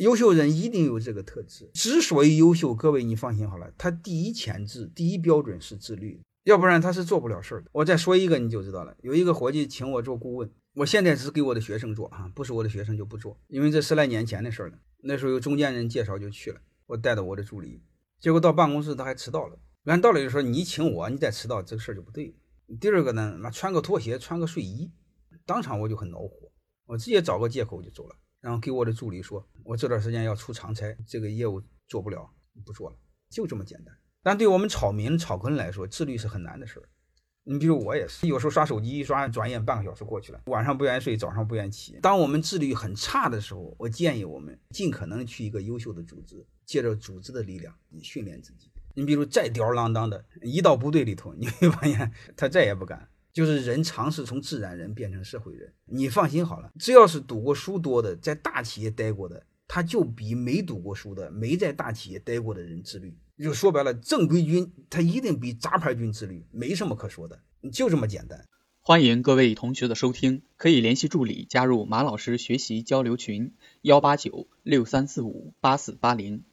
优秀人一定有这个特质。之所以优秀，各位你放心好了，他第一潜质、第一标准是自律，要不然他是做不了事儿的。我再说一个你就知道了。有一个伙计请我做顾问，我现在只给我的学生做啊，不是我的学生就不做，因为这十来年前的事儿了。那时候有中间人介绍就去了，我带着我的助理，结果到办公室他还迟到了。按道理说，你请我，你再迟到，这个事儿就不对。第二个呢，那穿个拖鞋，穿个睡衣，当场我就很恼火，我直接找个借口就走了。然后给我的助理说，我这段时间要出长差，这个业务做不了，不做了，就这么简单。但对我们草民、草根来说，自律是很难的事儿。你比如我也是，有时候刷手机一刷，转眼半个小时过去了，晚上不愿意睡，早上不愿意起。当我们自律很差的时候，我建议我们尽可能去一个优秀的组织，借着组织的力量，你训练自己。你比如再吊儿郎当的，一到部队里头，你会发现他再也不敢。就是人尝试从自然人变成社会人，你放心好了，只要是读过书多的，在大企业待过的，他就比没读过书的、没在大企业待过的人自律。就说白了，正规军他一定比杂牌军自律，没什么可说的，就这么简单。欢迎各位同学的收听，可以联系助理加入马老师学习交流群：幺八九六三四五八四八零。